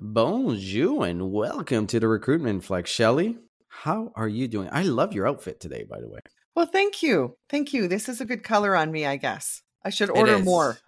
Bonjour and welcome to the Recruitment Flex. Shelly, how are you doing? I love your outfit today, by the way. Well, thank you. Thank you. This is a good color on me, I guess. I should order more.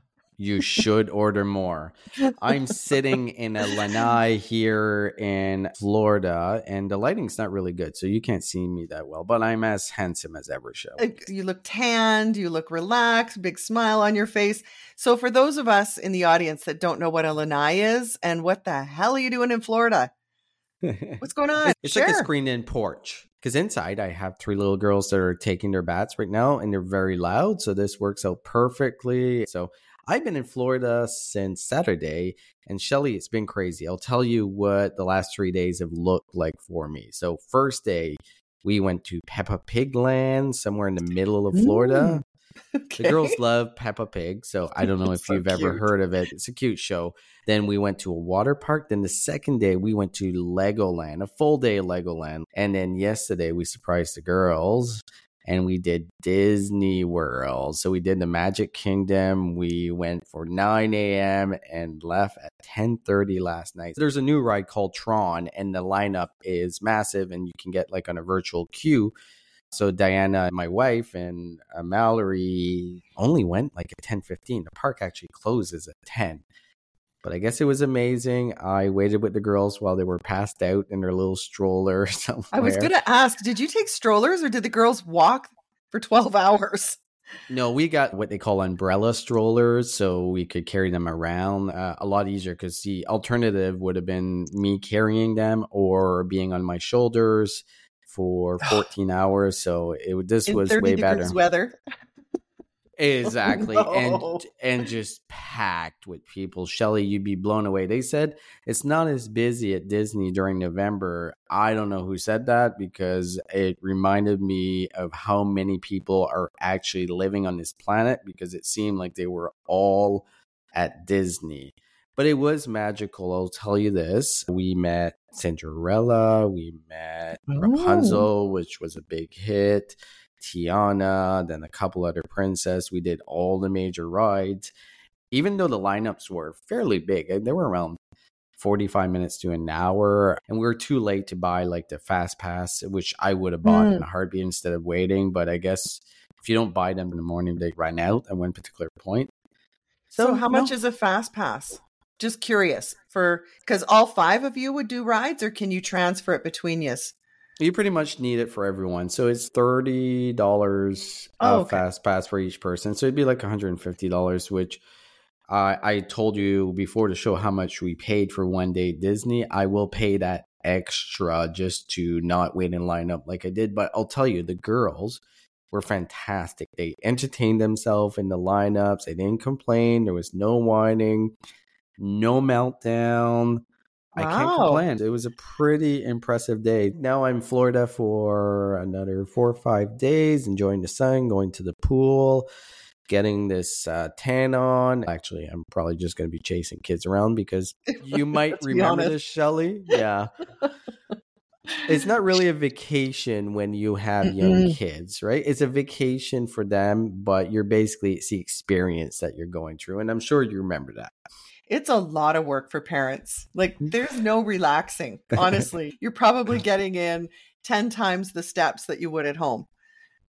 You should order more. I'm sitting in a lanai here in Florida, and the lighting's not really good, so you can't see me that well. But I'm as handsome as ever, show. You look tanned. You look relaxed. Big smile on your face. So, for those of us in the audience that don't know what a lanai is, and what the hell are you doing in Florida? What's going on? It's like a screened-in porch because inside I have three little girls that are taking their baths right now, and they're very loud. So this works out perfectly. So I've been in Florida since Saturday, and Shelly, it's been crazy. I'll tell you what the last three days have looked like for me. So, first day, we went to Peppa Pig Land, somewhere in the middle of Florida. Okay. The girls love Peppa Pig, so I don't know if so you've cute. ever heard of it. It's a cute show. Then we went to a water park. Then the second day we went to Legoland, a full day of Legoland. And then yesterday we surprised the girls and we did Disney World. So we did the Magic Kingdom. We went for 9 a.m. and left at 10:30 last night. There's a new ride called Tron, and the lineup is massive, and you can get like on a virtual queue. So Diana, my wife, and uh, Mallory only went like at 10:15. The park actually closes at 10. But I guess it was amazing. I waited with the girls while they were passed out in their little stroller. Somewhere. I was going to ask, did you take strollers or did the girls walk for 12 hours? No, we got what they call umbrella strollers, so we could carry them around uh, a lot easier. Because the alternative would have been me carrying them or being on my shoulders for 14 hours. So it this In was way better. Weather. Exactly. no. And and just packed with people. Shelly, you'd be blown away. They said it's not as busy at Disney during November. I don't know who said that because it reminded me of how many people are actually living on this planet because it seemed like they were all at Disney. But it was magical, I'll tell you this. We met Cinderella, we met oh. Rapunzel, which was a big hit. Tiana, then a couple other princess. We did all the major rides. Even though the lineups were fairly big, eh, they were around 45 minutes to an hour. And we were too late to buy like the fast pass, which I would have bought mm. in a heartbeat instead of waiting. But I guess if you don't buy them in the morning, they run out at one particular point. So, so how no. much is a fast pass? Just curious for because all five of you would do rides, or can you transfer it between you? You pretty much need it for everyone. So it's thirty dollars oh, okay. fast pass for each person. So it'd be like one hundred and fifty dollars, which uh, I told you before to show how much we paid for one day Disney. I will pay that extra just to not wait in line up like I did. But I'll tell you, the girls were fantastic. They entertained themselves in the lineups. They didn't complain. There was no whining, no meltdown. I can't complain. It was a pretty impressive day. Now I'm Florida for another four or five days, enjoying the sun, going to the pool, getting this uh, tan on. Actually, I'm probably just going to be chasing kids around because you might remember this, Shelly. Yeah. it's not really a vacation when you have young kids, right? It's a vacation for them, but you're basically it's the experience that you're going through. And I'm sure you remember that it's a lot of work for parents. Like mm. there's no relaxing. Honestly, you're probably getting in 10 times the steps that you would at home.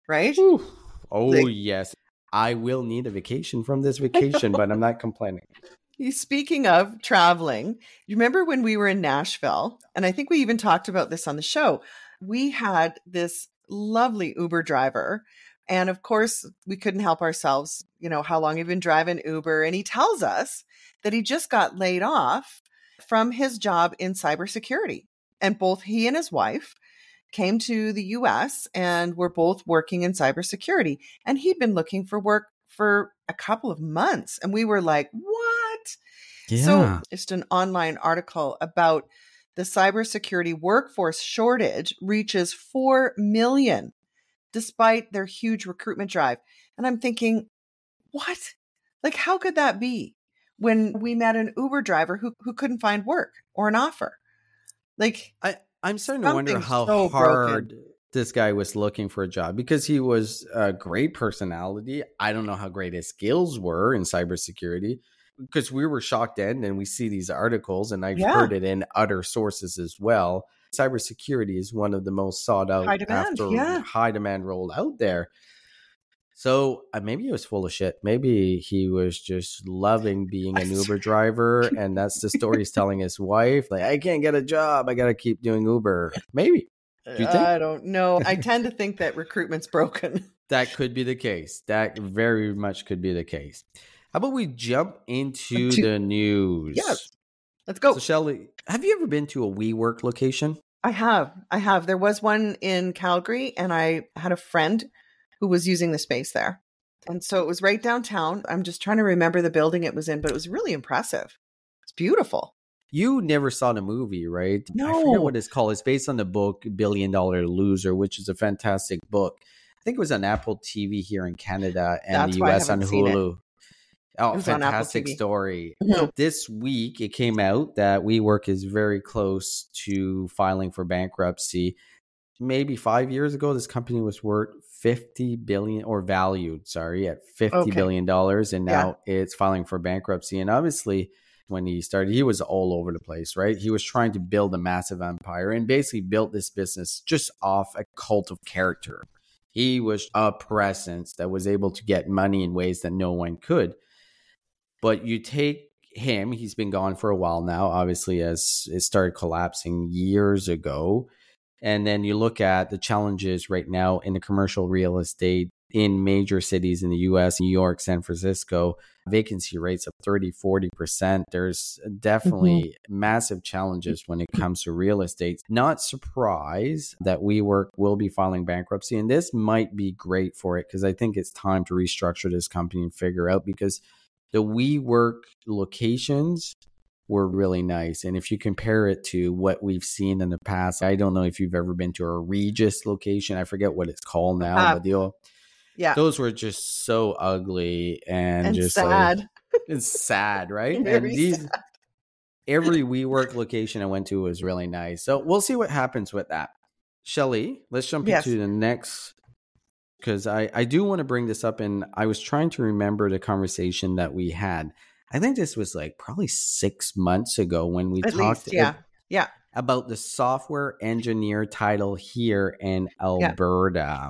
Right? Ooh. Oh, like, yes. I will need a vacation from this vacation, but I'm not complaining. Speaking of traveling, you remember when we were in Nashville? And I think we even talked about this on the show. We had this lovely Uber driver. And of course, we couldn't help ourselves. You know, how long have you been driving Uber? And he tells us that he just got laid off from his job in cybersecurity. And both he and his wife came to the US and were both working in cybersecurity. And he'd been looking for work for a couple of months. And we were like, what? Yeah. So, just an online article about the cybersecurity workforce shortage reaches 4 million despite their huge recruitment drive. And I'm thinking, what? Like, how could that be? when we met an Uber driver who, who couldn't find work or an offer. Like I, I'm starting to wonder how so hard broken. this guy was looking for a job because he was a great personality. I don't know how great his skills were in cybersecurity. because we were shocked then, and we see these articles, and I've Yeah. heard it in other sources as well. Cybersecurity is one of the most sought out High demand, after yeah. high demand role out there. So uh, maybe he was full of shit. Maybe he was just loving being an Uber driver, and that's the story he's telling his wife. Like, I can't get a job. I got to keep doing Uber. Maybe you think? I don't know. I tend to think that recruitment's broken. that could be the case. That very much could be the case. How about we jump into To- the news? Yes. Let's go. So, Shelly, have you ever been to a WeWork location? I have. I have. There was one in Calgary, and I had a friend who was using the space there. And so it was right downtown. I'm just trying to remember the building it was in, but it was really impressive. It's beautiful. You never saw the movie, right? I No. forget what it's called. It's based on the book Billion Dollar Loser, which is a fantastic book. I think it was on Apple TV here in Canada and That's the US on haven't seen it. Hulu. Oh, It was on Apple fantastic story. Mhm. This week it came out that WeWork is very close to filing for bankruptcy. Maybe five years ago, this company was worth 50 billion or valued, sorry, at fifty Okay. billion dollars. And Yeah. now it's filing for bankruptcy. And obviously, when he started, he was all over the place, right? He was trying to build a massive empire and basically built this business just off a cult of character. He was a presence that was able to get money in ways that no one could. But you take him, he's been gone for a while now, obviously, as it started collapsing years ago. And then you look at the challenges right now in the commercial real estate in major cities in the US, New York, San Francisco, vacancy rates of 30, 40%. There's definitely mm-hmm. massive challenges mm-hmm. when it comes to real estate. Not surprised that WeWork will be filing bankruptcy. And this might be great for it because I think it's time to restructure this company and figure out because the WeWork locations were really nice. And if you compare it to what we've seen in the past, I don't know if you've ever been to a Regus location. I forget what it's called now, Uh, but the, Yeah. those were just so ugly and, and just like- sad. it's sad, right? and these every WeWork location I went to was really nice. So we'll see what happens with that. Shelly, let's jump Yes. into the next because I, I do want to bring this up and I was trying to remember the conversation that we had. I think this was like probably six months ago when we At talked least, yeah. ab- Yeah. about the software engineer title here in Alberta.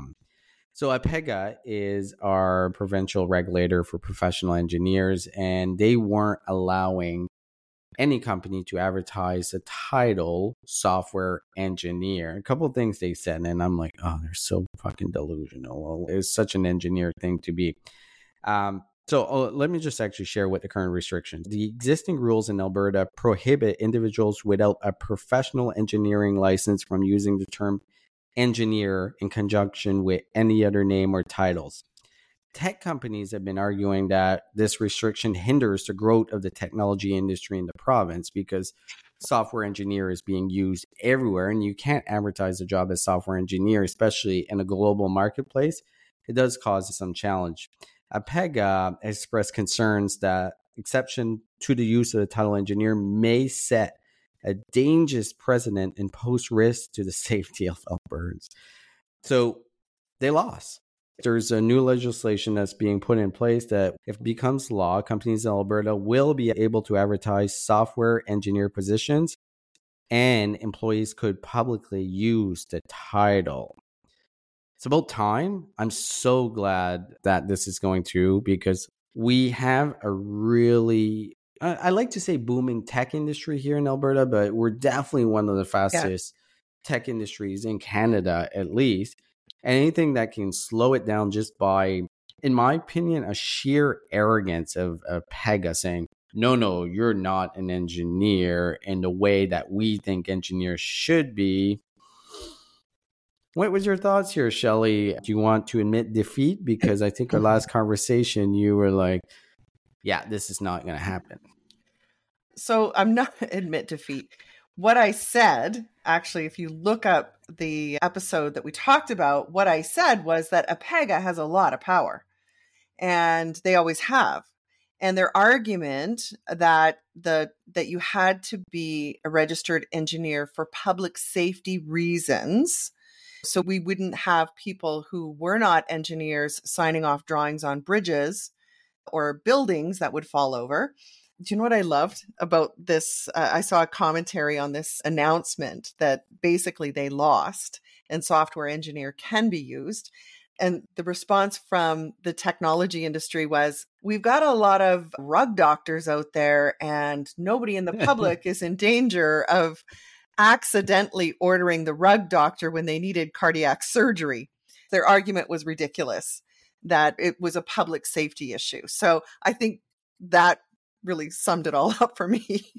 So APEGA is our provincial regulator for professional engineers, and they weren't allowing any company to advertise the title software engineer. A couple things they said, and I'm like, oh, they're so fucking delusional. It's such an engineer thing to be. Um, so oh, let me just actually share what the current restrictions. The existing rules in Alberta prohibit individuals without a professional engineering license from using the term engineer in conjunction with any other name or titles. Tech companies have been arguing that this restriction hinders the growth of the technology industry in the province because software engineer is being used everywhere and you can't advertise a job as software engineer, especially in a global marketplace. It does cause some challenge. APEGA expressed concerns that exception to the use of the title engineer may set a dangerous precedent and pose risk to the safety of Albertans. So they lost. There's a new legislation that's being put in place that, if it becomes law, companies in Alberta will be able to advertise software engineer positions and employees could publicly use the title. It's about time. I'm so glad that this is going through because we have a really I I like to say booming tech industry here in Alberta, but we're definitely one of the fastest tech industries in Canada, at least. And anything that can slow it down just by, in my opinion, a sheer arrogance of, of APEGA saying, no, no, you're not an engineer in the way that we think engineers should be. What was your thoughts here, Shelly? Do you want to admit defeat? Because I think our last conversation, you were like, yeah, this is not going to happen. So I'm not admit defeat. What I said, actually, if you look up the episode that we talked about, what I said was that APEGA has a lot of power, and they always have. And their argument that the that you had to be a registered engineer for public safety reasons, so we wouldn't have people who were not engineers signing off drawings on bridges or buildings that would fall over Do you know what I loved about this? Uh, I saw a commentary on this announcement that basically they lost and software engineer can be used. And the response from the technology industry was We've got a lot of rug doctors out there, and nobody in the public is in danger of accidentally ordering the rug doctor when they needed cardiac surgery. Their argument was ridiculous that it was a public safety issue. So I think that really summed it all up for me.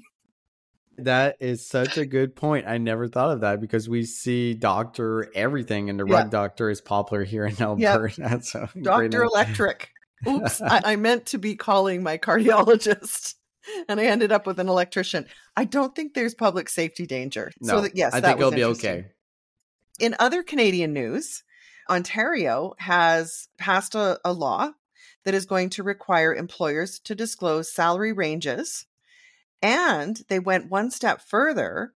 That is such a good point. I never thought of that because we see doctor everything, and the yeah. rug doctor is popular here in Alberta. So doctor Electric. Oops, I, I meant to be calling my cardiologist and I ended up with an electrician. I don't think there's public safety danger. No, so that, yes, I think it'll be okay. In other Canadian news, Ontario has passed a, a law that is going to require employers to disclose salary ranges. And they went one step further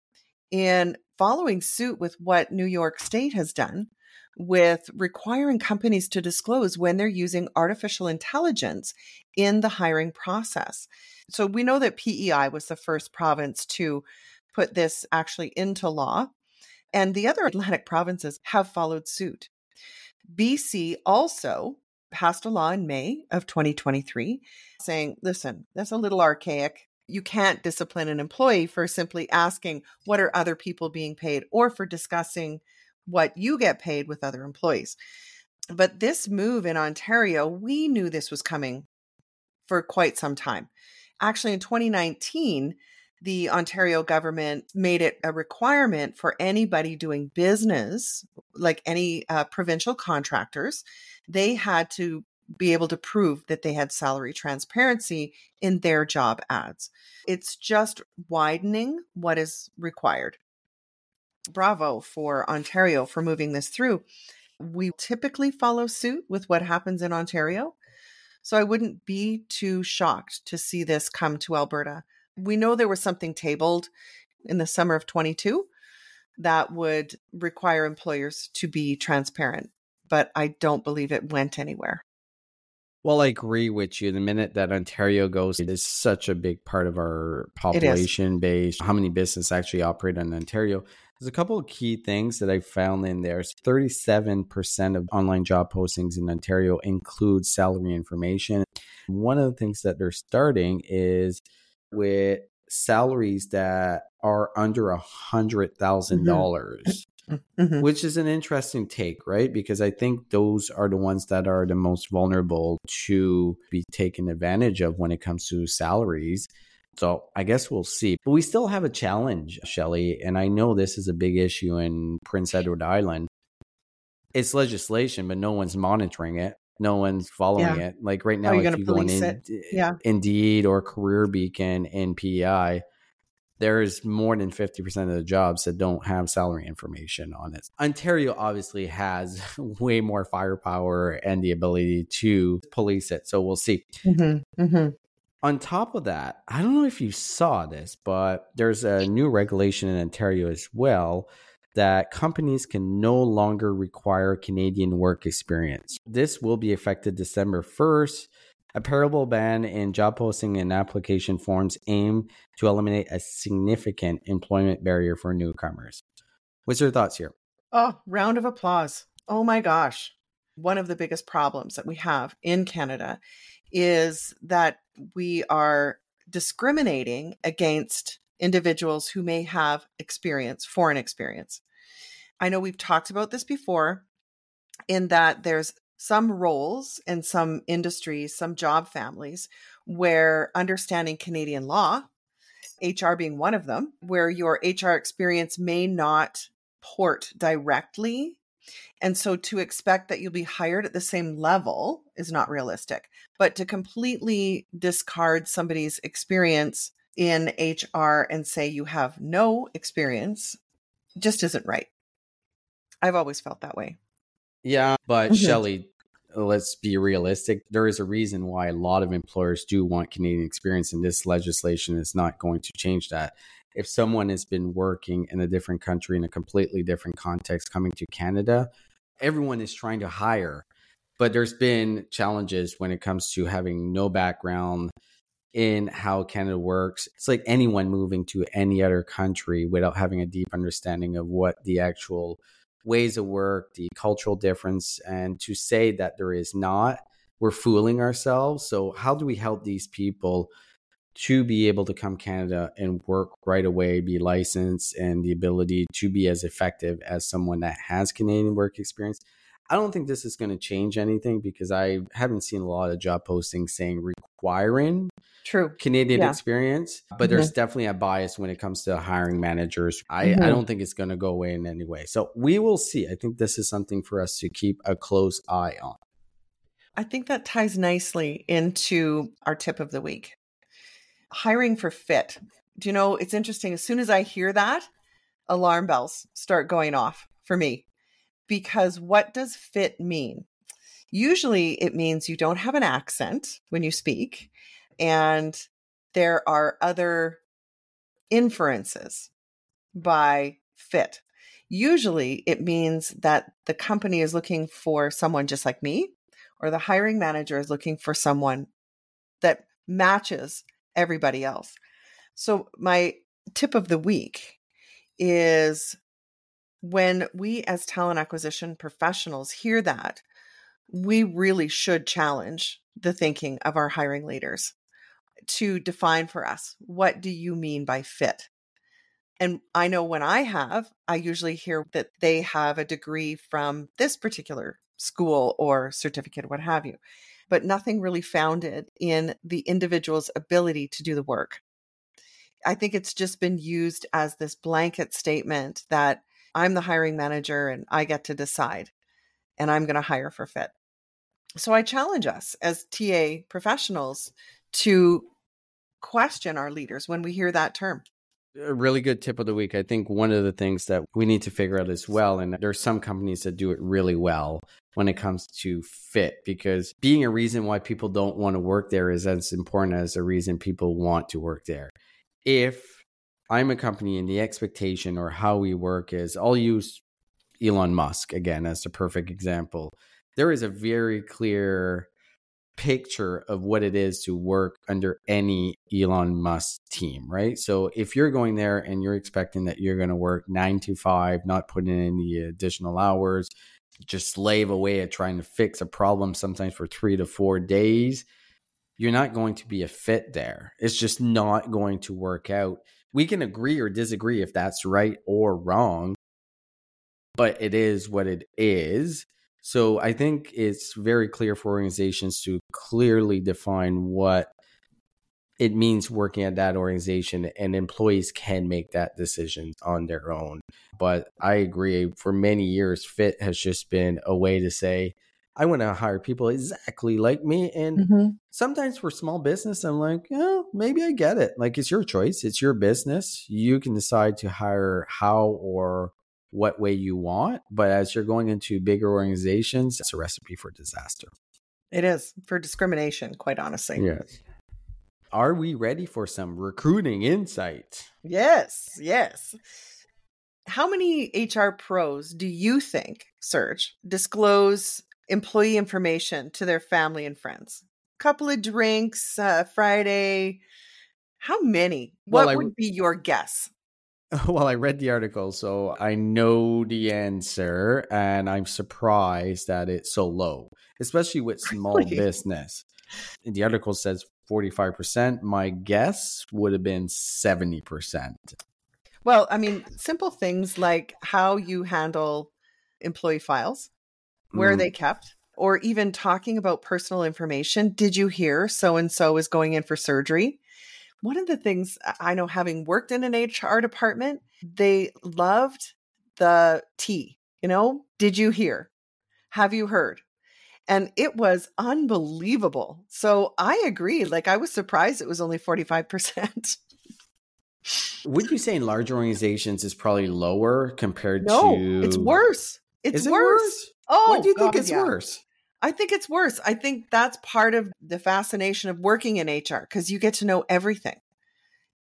in following suit with what New York State has done with requiring companies to disclose when they're using artificial intelligence in the hiring process. So we know that PEI was the first province to put this actually into law, and the other Atlantic provinces have followed suit. BC also passed a law in May of 2023 saying, listen, that's a little archaic. You can't discipline an employee for simply asking, what are other people being paid, or for discussing what you get paid with other employees. But this move in Ontario, we knew this was coming for quite some time. Actually, in 2019, the Ontario government made it a requirement for anybody doing business, like any uh, provincial contractors, they had to be able to prove that they had salary transparency in their job ads. It's just widening what is required. Bravo for Ontario for moving this through. We typically follow suit with what happens in Ontario. So I wouldn't be too shocked to see this come to Alberta. We know there was something tabled in the summer of 22 that would require employers to be transparent, but I don't believe it went anywhere. Well, I agree with you. The minute that Ontario goes, it is such a big part of our population base. How many businesses actually operate in Ontario? There's a couple of key things that I found in there. 37% of online job postings in Ontario include salary information. One of the things that they're starting is with salaries that are under a hundred thousand mm-hmm. dollars. Mm-hmm. Which is an interesting take, right? Because I think those are the ones that are the most vulnerable to be taken advantage of when it comes to salaries. So I guess we'll see. But we still have a challenge, Shelly. And I know this is a big issue in Prince Edward Island. It's legislation, but no one's monitoring it. No one's following yeah. it. Like right now, if you go on in, yeah. Indeed or Career Beacon in PEI, there's more than 50% of the jobs that don't have salary information on it. Ontario obviously has way more firepower and the ability to police it. So we'll see. Mm-hmm, mm-hmm on top of that, I don't know if you saw this, but there's a new regulation in Ontario as well that companies can no longer require Canadian work experience. This will be effective December 1st. A parallel ban in job posting and application forms aim to eliminate a significant employment barrier for newcomers. What's your thoughts here? Oh, round of applause. Oh my gosh. One of the biggest problems that we have in Canada is that we are discriminating against individuals who may have experience, foreign experience. I know we've talked about this before in that there's some roles and some industries, some job families where understanding Canadian law, HR being one of them, where your HR experience may not port directly and so to expect that you'll be hired at the same level is not realistic. But to completely discard somebody's experience in HR and say you have no experience just isn't right. I've always felt that way. Yeah, but mm-hmm. Shelly, let's be realistic. There is a reason why a lot of employers do want Canadian experience, and this legislation is not going to change that if someone has been working in a different country in a completely different context coming to Canada, everyone is trying to hire. But there's been challenges when it comes to having no background, in how Canada works. It's like anyone moving to any other country without having a deep understanding of what the actual ways of work, the cultural difference, and to say that there is not, we're fooling ourselves. So, how do we help these people to be able to come Canada and work right away, be licensed, and the ability to be as effective as someone that has Canadian work experience? I don't think this is going to change anything because I haven't seen a lot of job postings saying requiring true Canadian yeah. experience, but mm-hmm. there's definitely a bias when it comes to hiring managers. I, mm-hmm. I don't think it's going to go away in any way. So we will see. I think this is something for us to keep a close eye on. I think that ties nicely into our tip of the week hiring for fit. Do you know, it's interesting. As soon as I hear that, alarm bells start going off for me because what does fit mean? Usually it means you don't have an accent when you speak, and there are other inferences by fit. Usually it means that the company is looking for someone just like me, or the hiring manager is looking for someone that matches everybody else. So, my tip of the week is when we as talent acquisition professionals hear that, we really should challenge the thinking of our hiring leaders to define for us what do you mean by fit? And I know when I have, I usually hear that they have a degree from this particular school or certificate, what have you, but nothing really founded in the individual's ability to do the work. I think it's just been used as this blanket statement that I'm the hiring manager and I get to decide and I'm going to hire for fit. So I challenge us as TA professionals to question our leaders when we hear that term. A really good tip of the week. I think one of the things that we need to figure out as well, and there's some companies that do it really well when it comes to fit, because being a reason why people don't want to work there is as important as the reason people want to work there. If I'm a company and the expectation or how we work is I'll use Elon Musk again as the perfect example. There is a very clear picture of what it is to work under any Elon Musk team, right? So if you're going there and you're expecting that you're going to work nine to five, not putting in any additional hours, just slave away at trying to fix a problem sometimes for three to four days, you're not going to be a fit there. It's just not going to work out we can agree or disagree if that's right or wrong, but it is what it is. So I think it's very clear for organizations to clearly define what it means working at that organization and employees can make that decision on their own. But I agree for many years fit has just been a way to say I want to hire people exactly like me. And mm-hmm. sometimes for small business, I'm like, yeah, maybe I get it. Like it's your choice, it's your business. You can decide to hire how or what way you want. But as you're going into bigger organizations, it's a recipe for disaster. It is for discrimination, quite honestly. Yes. Are we ready for some recruiting insight? Yes, yes. How many HR pros do you think, Serge, disclose employee information to their family and friends. Couple of drinks, uh, Friday. How many? What well, would be your guess? Well, I read the article, so I know the answer, and I'm surprised that it's so low, especially with small really? business. The article says 45%. My guess would have been 70%. Well, I mean, simple things like how you handle employee files, where mm. are they kept? Or even talking about personal information. Did you hear so and so is going in for surgery? One of the things I know, having worked in an HR department, they loved the tea. You know, did you hear? Have you heard? And it was unbelievable. So I agree. Like, I was surprised it was only 45%. Would you say in large organizations is probably lower compared no, to? No, it's worse. It's it worse. worse. Oh, why do you think God, it's yeah. worse? I think it's worse. I think that's part of the fascination of working in HR because you get to know everything.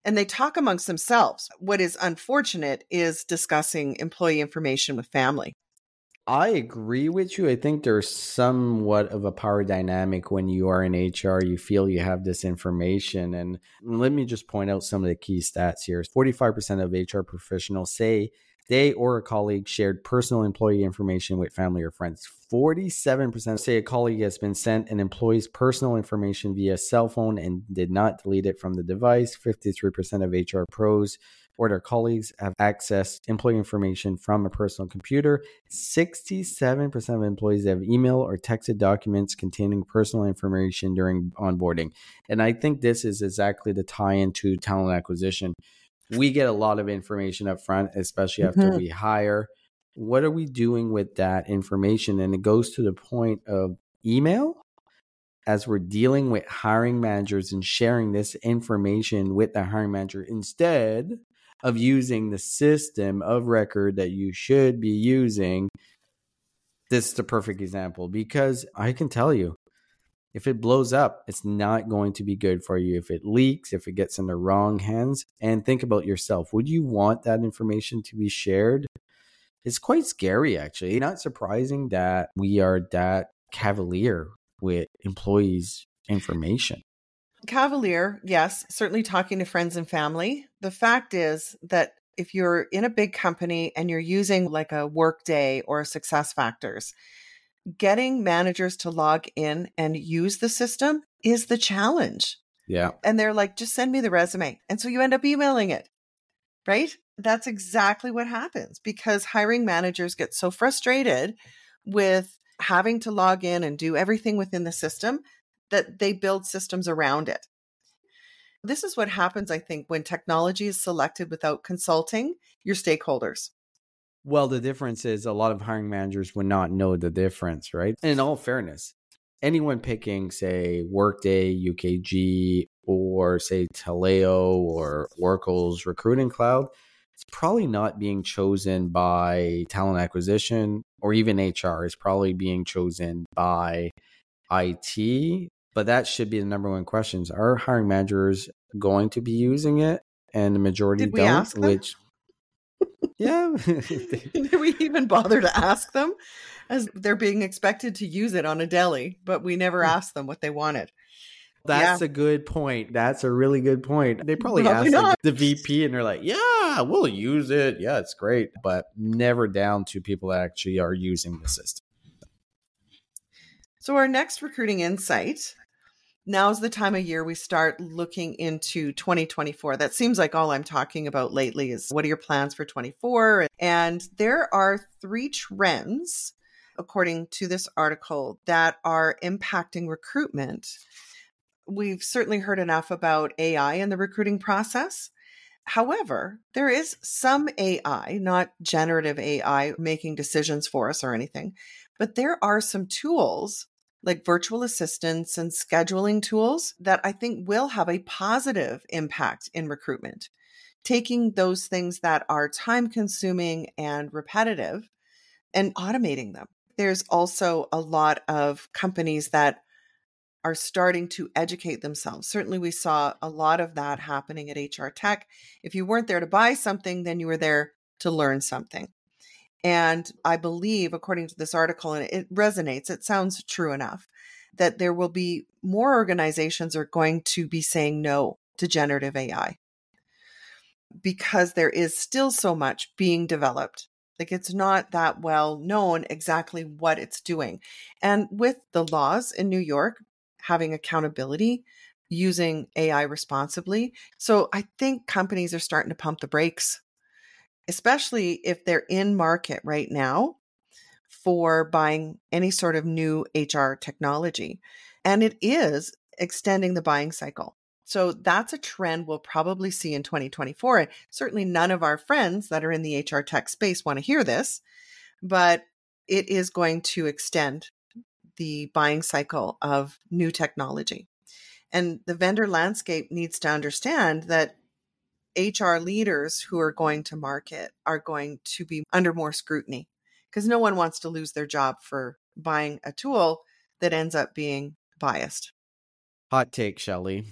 And they talk amongst themselves. What is unfortunate is discussing employee information with family. I agree with you. I think there's somewhat of a power dynamic when you are in HR. You feel you have this information. And let me just point out some of the key stats here 45% of HR professionals say they or a colleague shared personal employee information with family or friends. 47% say a colleague has been sent an employee's personal information via cell phone and did not delete it from the device. 53% of HR pros or their colleagues have accessed employee information from a personal computer. 67% of employees have email or texted documents containing personal information during onboarding. And I think this is exactly the tie into talent acquisition we get a lot of information up front, especially after mm-hmm. we hire. What are we doing with that information? And it goes to the point of email as we're dealing with hiring managers and sharing this information with the hiring manager instead of using the system of record that you should be using. This is the perfect example because I can tell you if it blows up, it's not going to be good for you. If it leaks, if it gets in the wrong hands, and think about yourself. Would you want that information to be shared? It's quite scary, actually. Not surprising that we are that cavalier with employees' information. Cavalier, yes, certainly talking to friends and family. The fact is that if you're in a big company and you're using like a Workday or Success Factors, getting managers to log in and use the system is the challenge. Yeah. And they're like, just send me the resume. And so you end up emailing it, right? That's exactly what happens because hiring managers get so frustrated with having to log in and do everything within the system that they build systems around it. This is what happens, I think, when technology is selected without consulting your stakeholders. Well, the difference is a lot of hiring managers would not know the difference, right? In all fairness, anyone picking, say, Workday, UKG, or say Taleo or Oracle's recruiting cloud, it's probably not being chosen by talent acquisition or even HR. It's probably being chosen by IT. But that should be the number one questions. Are hiring managers going to be using it? And the majority don't, which yeah. Did we even bother to ask them as they're being expected to use it on a deli, but we never hmm. asked them what they wanted. That's yeah. a good point. That's a really good point. They probably, probably asked like, the VP and they're like, yeah, we'll use it. Yeah, it's great. But never down to people that actually are using the system. So, our next recruiting insight now's the time of year we start looking into 2024. That seems like all I'm talking about lately is what are your plans for 24? And there are three trends, according to this article, that are impacting recruitment. We've certainly heard enough about AI in the recruiting process. However, there is some AI, not generative AI, making decisions for us or anything, but there are some tools like virtual assistants and scheduling tools that I think will have a positive impact in recruitment. Taking those things that are time consuming and repetitive and automating them. There's also a lot of companies that are starting to educate themselves. Certainly, we saw a lot of that happening at HR Tech. If you weren't there to buy something, then you were there to learn something. And I believe, according to this article, and it resonates, it sounds true enough, that there will be more organizations are going to be saying no to generative AI because there is still so much being developed. Like it's not that well known exactly what it's doing. And with the laws in New York having accountability, using AI responsibly. So I think companies are starting to pump the brakes especially if they're in market right now for buying any sort of new HR technology. And it is extending the buying cycle. So that's a trend we'll probably see in 2024. And certainly none of our friends that are in the HR tech space want to hear this, but it is going to extend the buying cycle of new technology. And the vendor landscape needs to understand that HR leaders who are going to market are going to be under more scrutiny because no one wants to lose their job for buying a tool that ends up being biased. Hot take, Shelly.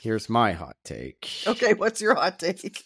Here's my hot take. Okay, what's your hot take?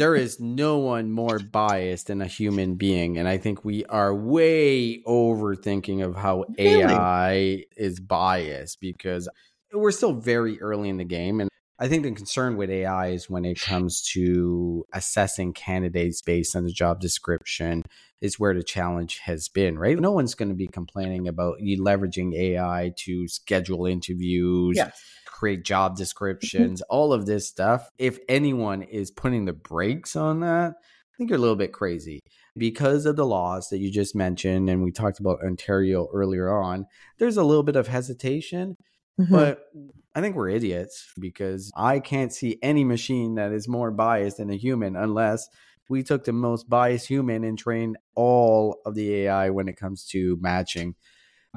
there is no one more biased than a human being. And I think we are way overthinking of how really? AI is biased because we're still very early in the game. And I think the concern with AI is when it comes to assessing candidates based on the job description is where the challenge has been, right? No one's going to be complaining about you leveraging AI to schedule interviews, create job descriptions, all of this stuff. If anyone is putting the brakes on that, I think you're a little bit crazy. Because of the laws that you just mentioned, and we talked about Ontario earlier on, there's a little bit of hesitation. Mm-hmm. But I think we're idiots because I can't see any machine that is more biased than a human unless we took the most biased human and trained all of the AI when it comes to matching.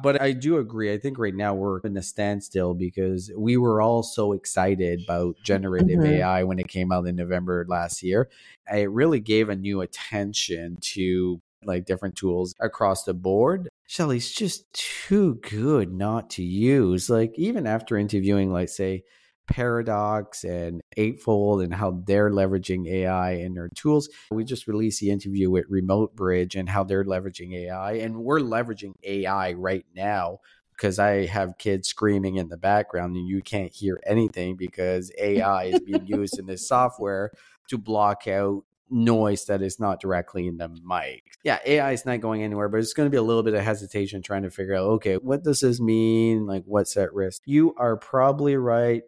But I do agree. I think right now we're in a standstill because we were all so excited about generative mm-hmm. AI when it came out in November last year. It really gave a new attention to like different tools across the board. Shelly's just too good not to use. Like even after interviewing, like say Paradox and Eightfold and how they're leveraging AI in their tools. We just released the interview with Remote Bridge and how they're leveraging AI. And we're leveraging AI right now because I have kids screaming in the background and you can't hear anything because AI is being used in this software to block out noise that is not directly in the mic. Yeah, AI is not going anywhere, but it's going to be a little bit of hesitation trying to figure out okay, what does this mean? Like, what's at risk? You are probably right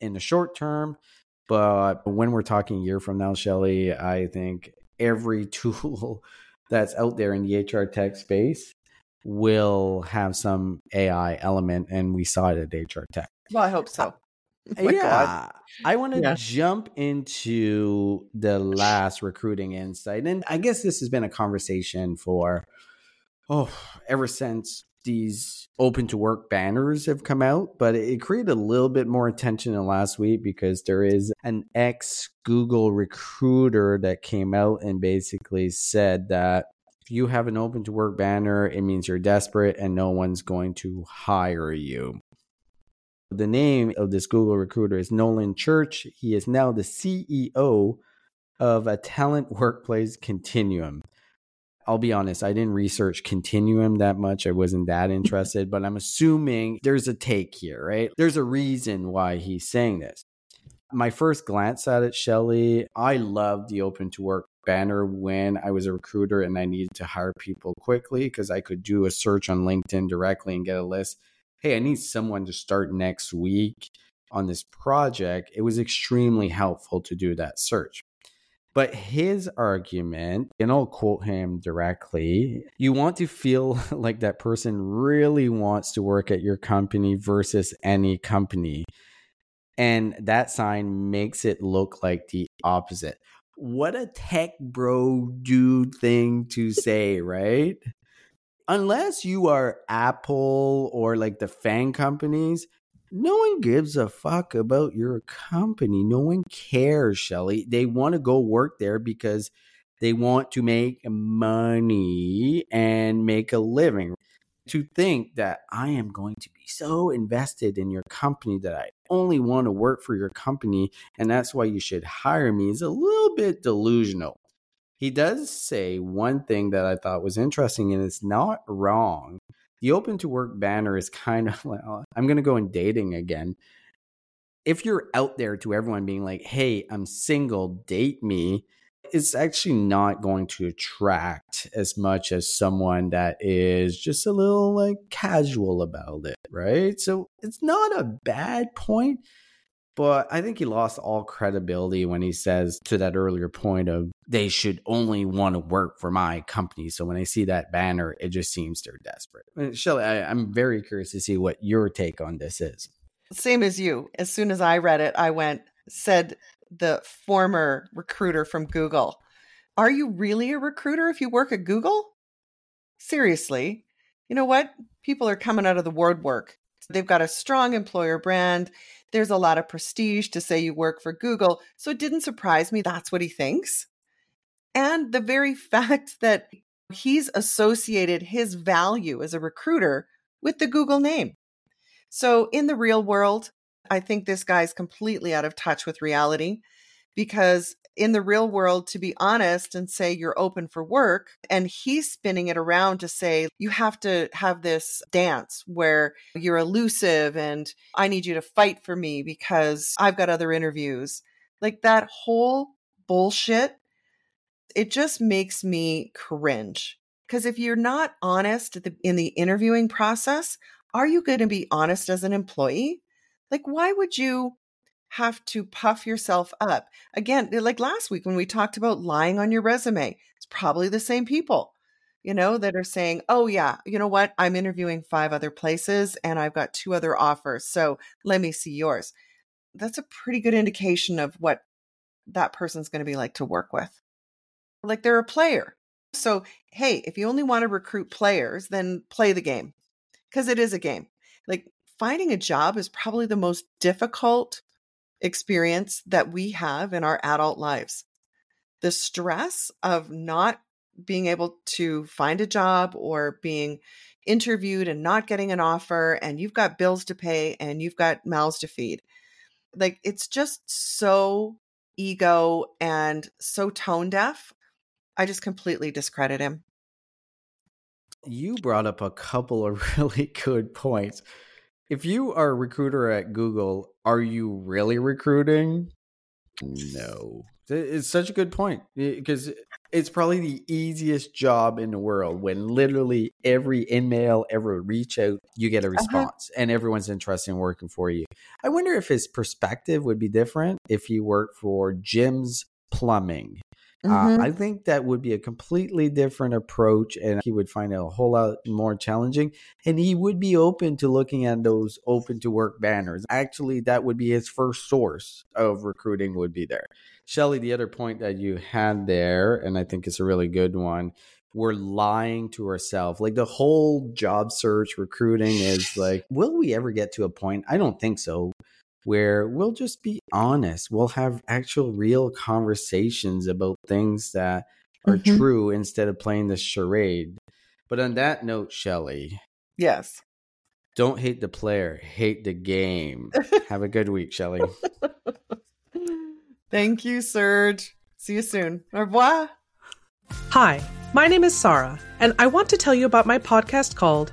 in the short term, but when we're talking a year from now, Shelly, I think every tool that's out there in the HR tech space will have some AI element, and we saw it at HR Tech. Well, I hope so. Yeah, God. I want to yeah. jump into the last recruiting insight, and I guess this has been a conversation for oh ever since these open to work banners have come out, but it created a little bit more attention in last week because there is an ex Google recruiter that came out and basically said that if you have an open to work banner, it means you're desperate and no one's going to hire you. The name of this Google recruiter is Nolan Church. He is now the CEO of a talent workplace continuum. I'll be honest, I didn't research Continuum that much. I wasn't that interested, but I'm assuming there's a take here, right? There's a reason why he's saying this. My first glance at it, Shelly, I loved the open to work banner when I was a recruiter and I needed to hire people quickly because I could do a search on LinkedIn directly and get a list hey, I need someone to start next week on this project, it was extremely helpful to do that search. But his argument, and I'll quote him directly you want to feel like that person really wants to work at your company versus any company. And that sign makes it look like the opposite. What a tech bro dude thing to say, right? Unless you are Apple or like the FAANG companies, no one gives a fuck about your company. No one cares, Shelly. They want to go work there because they want to make money and make a living. To think that I am going to be so invested in your company that I only want to work for your company and that's why you should hire me is a little bit delusional he does say one thing that I thought was interesting, and it's not wrong. The open to work banner is kind of like, I'm going to go in dating again. If you're out there to everyone being like, hey, I'm single, date me, it's actually not going to attract as much as someone that is just a little like casual about it, right? So it's not a bad point. But I think he lost all credibility when he says to that earlier point of they should only want to work for my company. So when I see that banner, it just seems they're desperate. Uh, Shelly, I, I'm very curious to see what your take on this is. Same as you. As soon as I read it, I went, said the former recruiter from Google, Are you really a recruiter if you work at Google? Seriously. You know what? People are coming out of the word work. They've got a strong employer brand. There's a lot of prestige to say you work for Google. So it didn't surprise me that's what he thinks. And the very fact that he's associated his value as a recruiter with the Google name. So in the real world, I think this guy's completely out of touch with reality because in the real world to be honest and say you're open for work. And he's spinning it around to say you have to have this dance where you're elusive and I need you to fight for me because I've got other interviews. Like that whole bullshit, it just makes me cringe. Because if you're not honest in the interviewing process, are you going to be honest as an employee? Like, why would you have to puff yourself up. Again, like last week when we talked about lying on your resume, it's probably the same people, you know, that are saying, oh, yeah, you know what? I'm interviewing five other places and I've got two other offers. So let me see yours. That's a pretty good indication of what that person's going to be like to work with. Like they're a player. So, hey, if you only want to recruit players, then play the game because it is a game. Like finding a job is probably the most difficult experience that we have in our adult lives. The stress of not being able to find a job or being interviewed and not getting an offer, and you've got bills to pay and you've got mouths to feed. Like it's just so ego and so tone deaf. I just completely discredit him. You brought up a couple of really good points. If you are a recruiter at Google, are you really recruiting? No. It's such a good point because it's probably the easiest job in the world when literally every email every reach out, you get a uh-huh. response uh-huh. and everyone's interested in working for you. I wonder if his perspective would be different if he worked for Jim's Plumbing mm-hmm. Uh, I think that would be a completely different approach, and he would find it a whole lot more challenging. And he would be open to looking at those open to work banners. Actually, that would be his first source of recruiting, would be there. Shelly, the other point that you had there, and I think it's a really good one, we're lying to ourselves. Like the whole job search recruiting is like, will we ever get to a point? I don't think so where we'll just be honest. We'll have actual real conversations about things that are mm-hmm. true instead of playing the charade. But on that note, Shelly. Yes. Don't hate the player, hate the game. have a good week, Shelly. Thank you, Serge. See you soon. Au revoir. Hi, my name is Sarah, and I want to tell you about my podcast called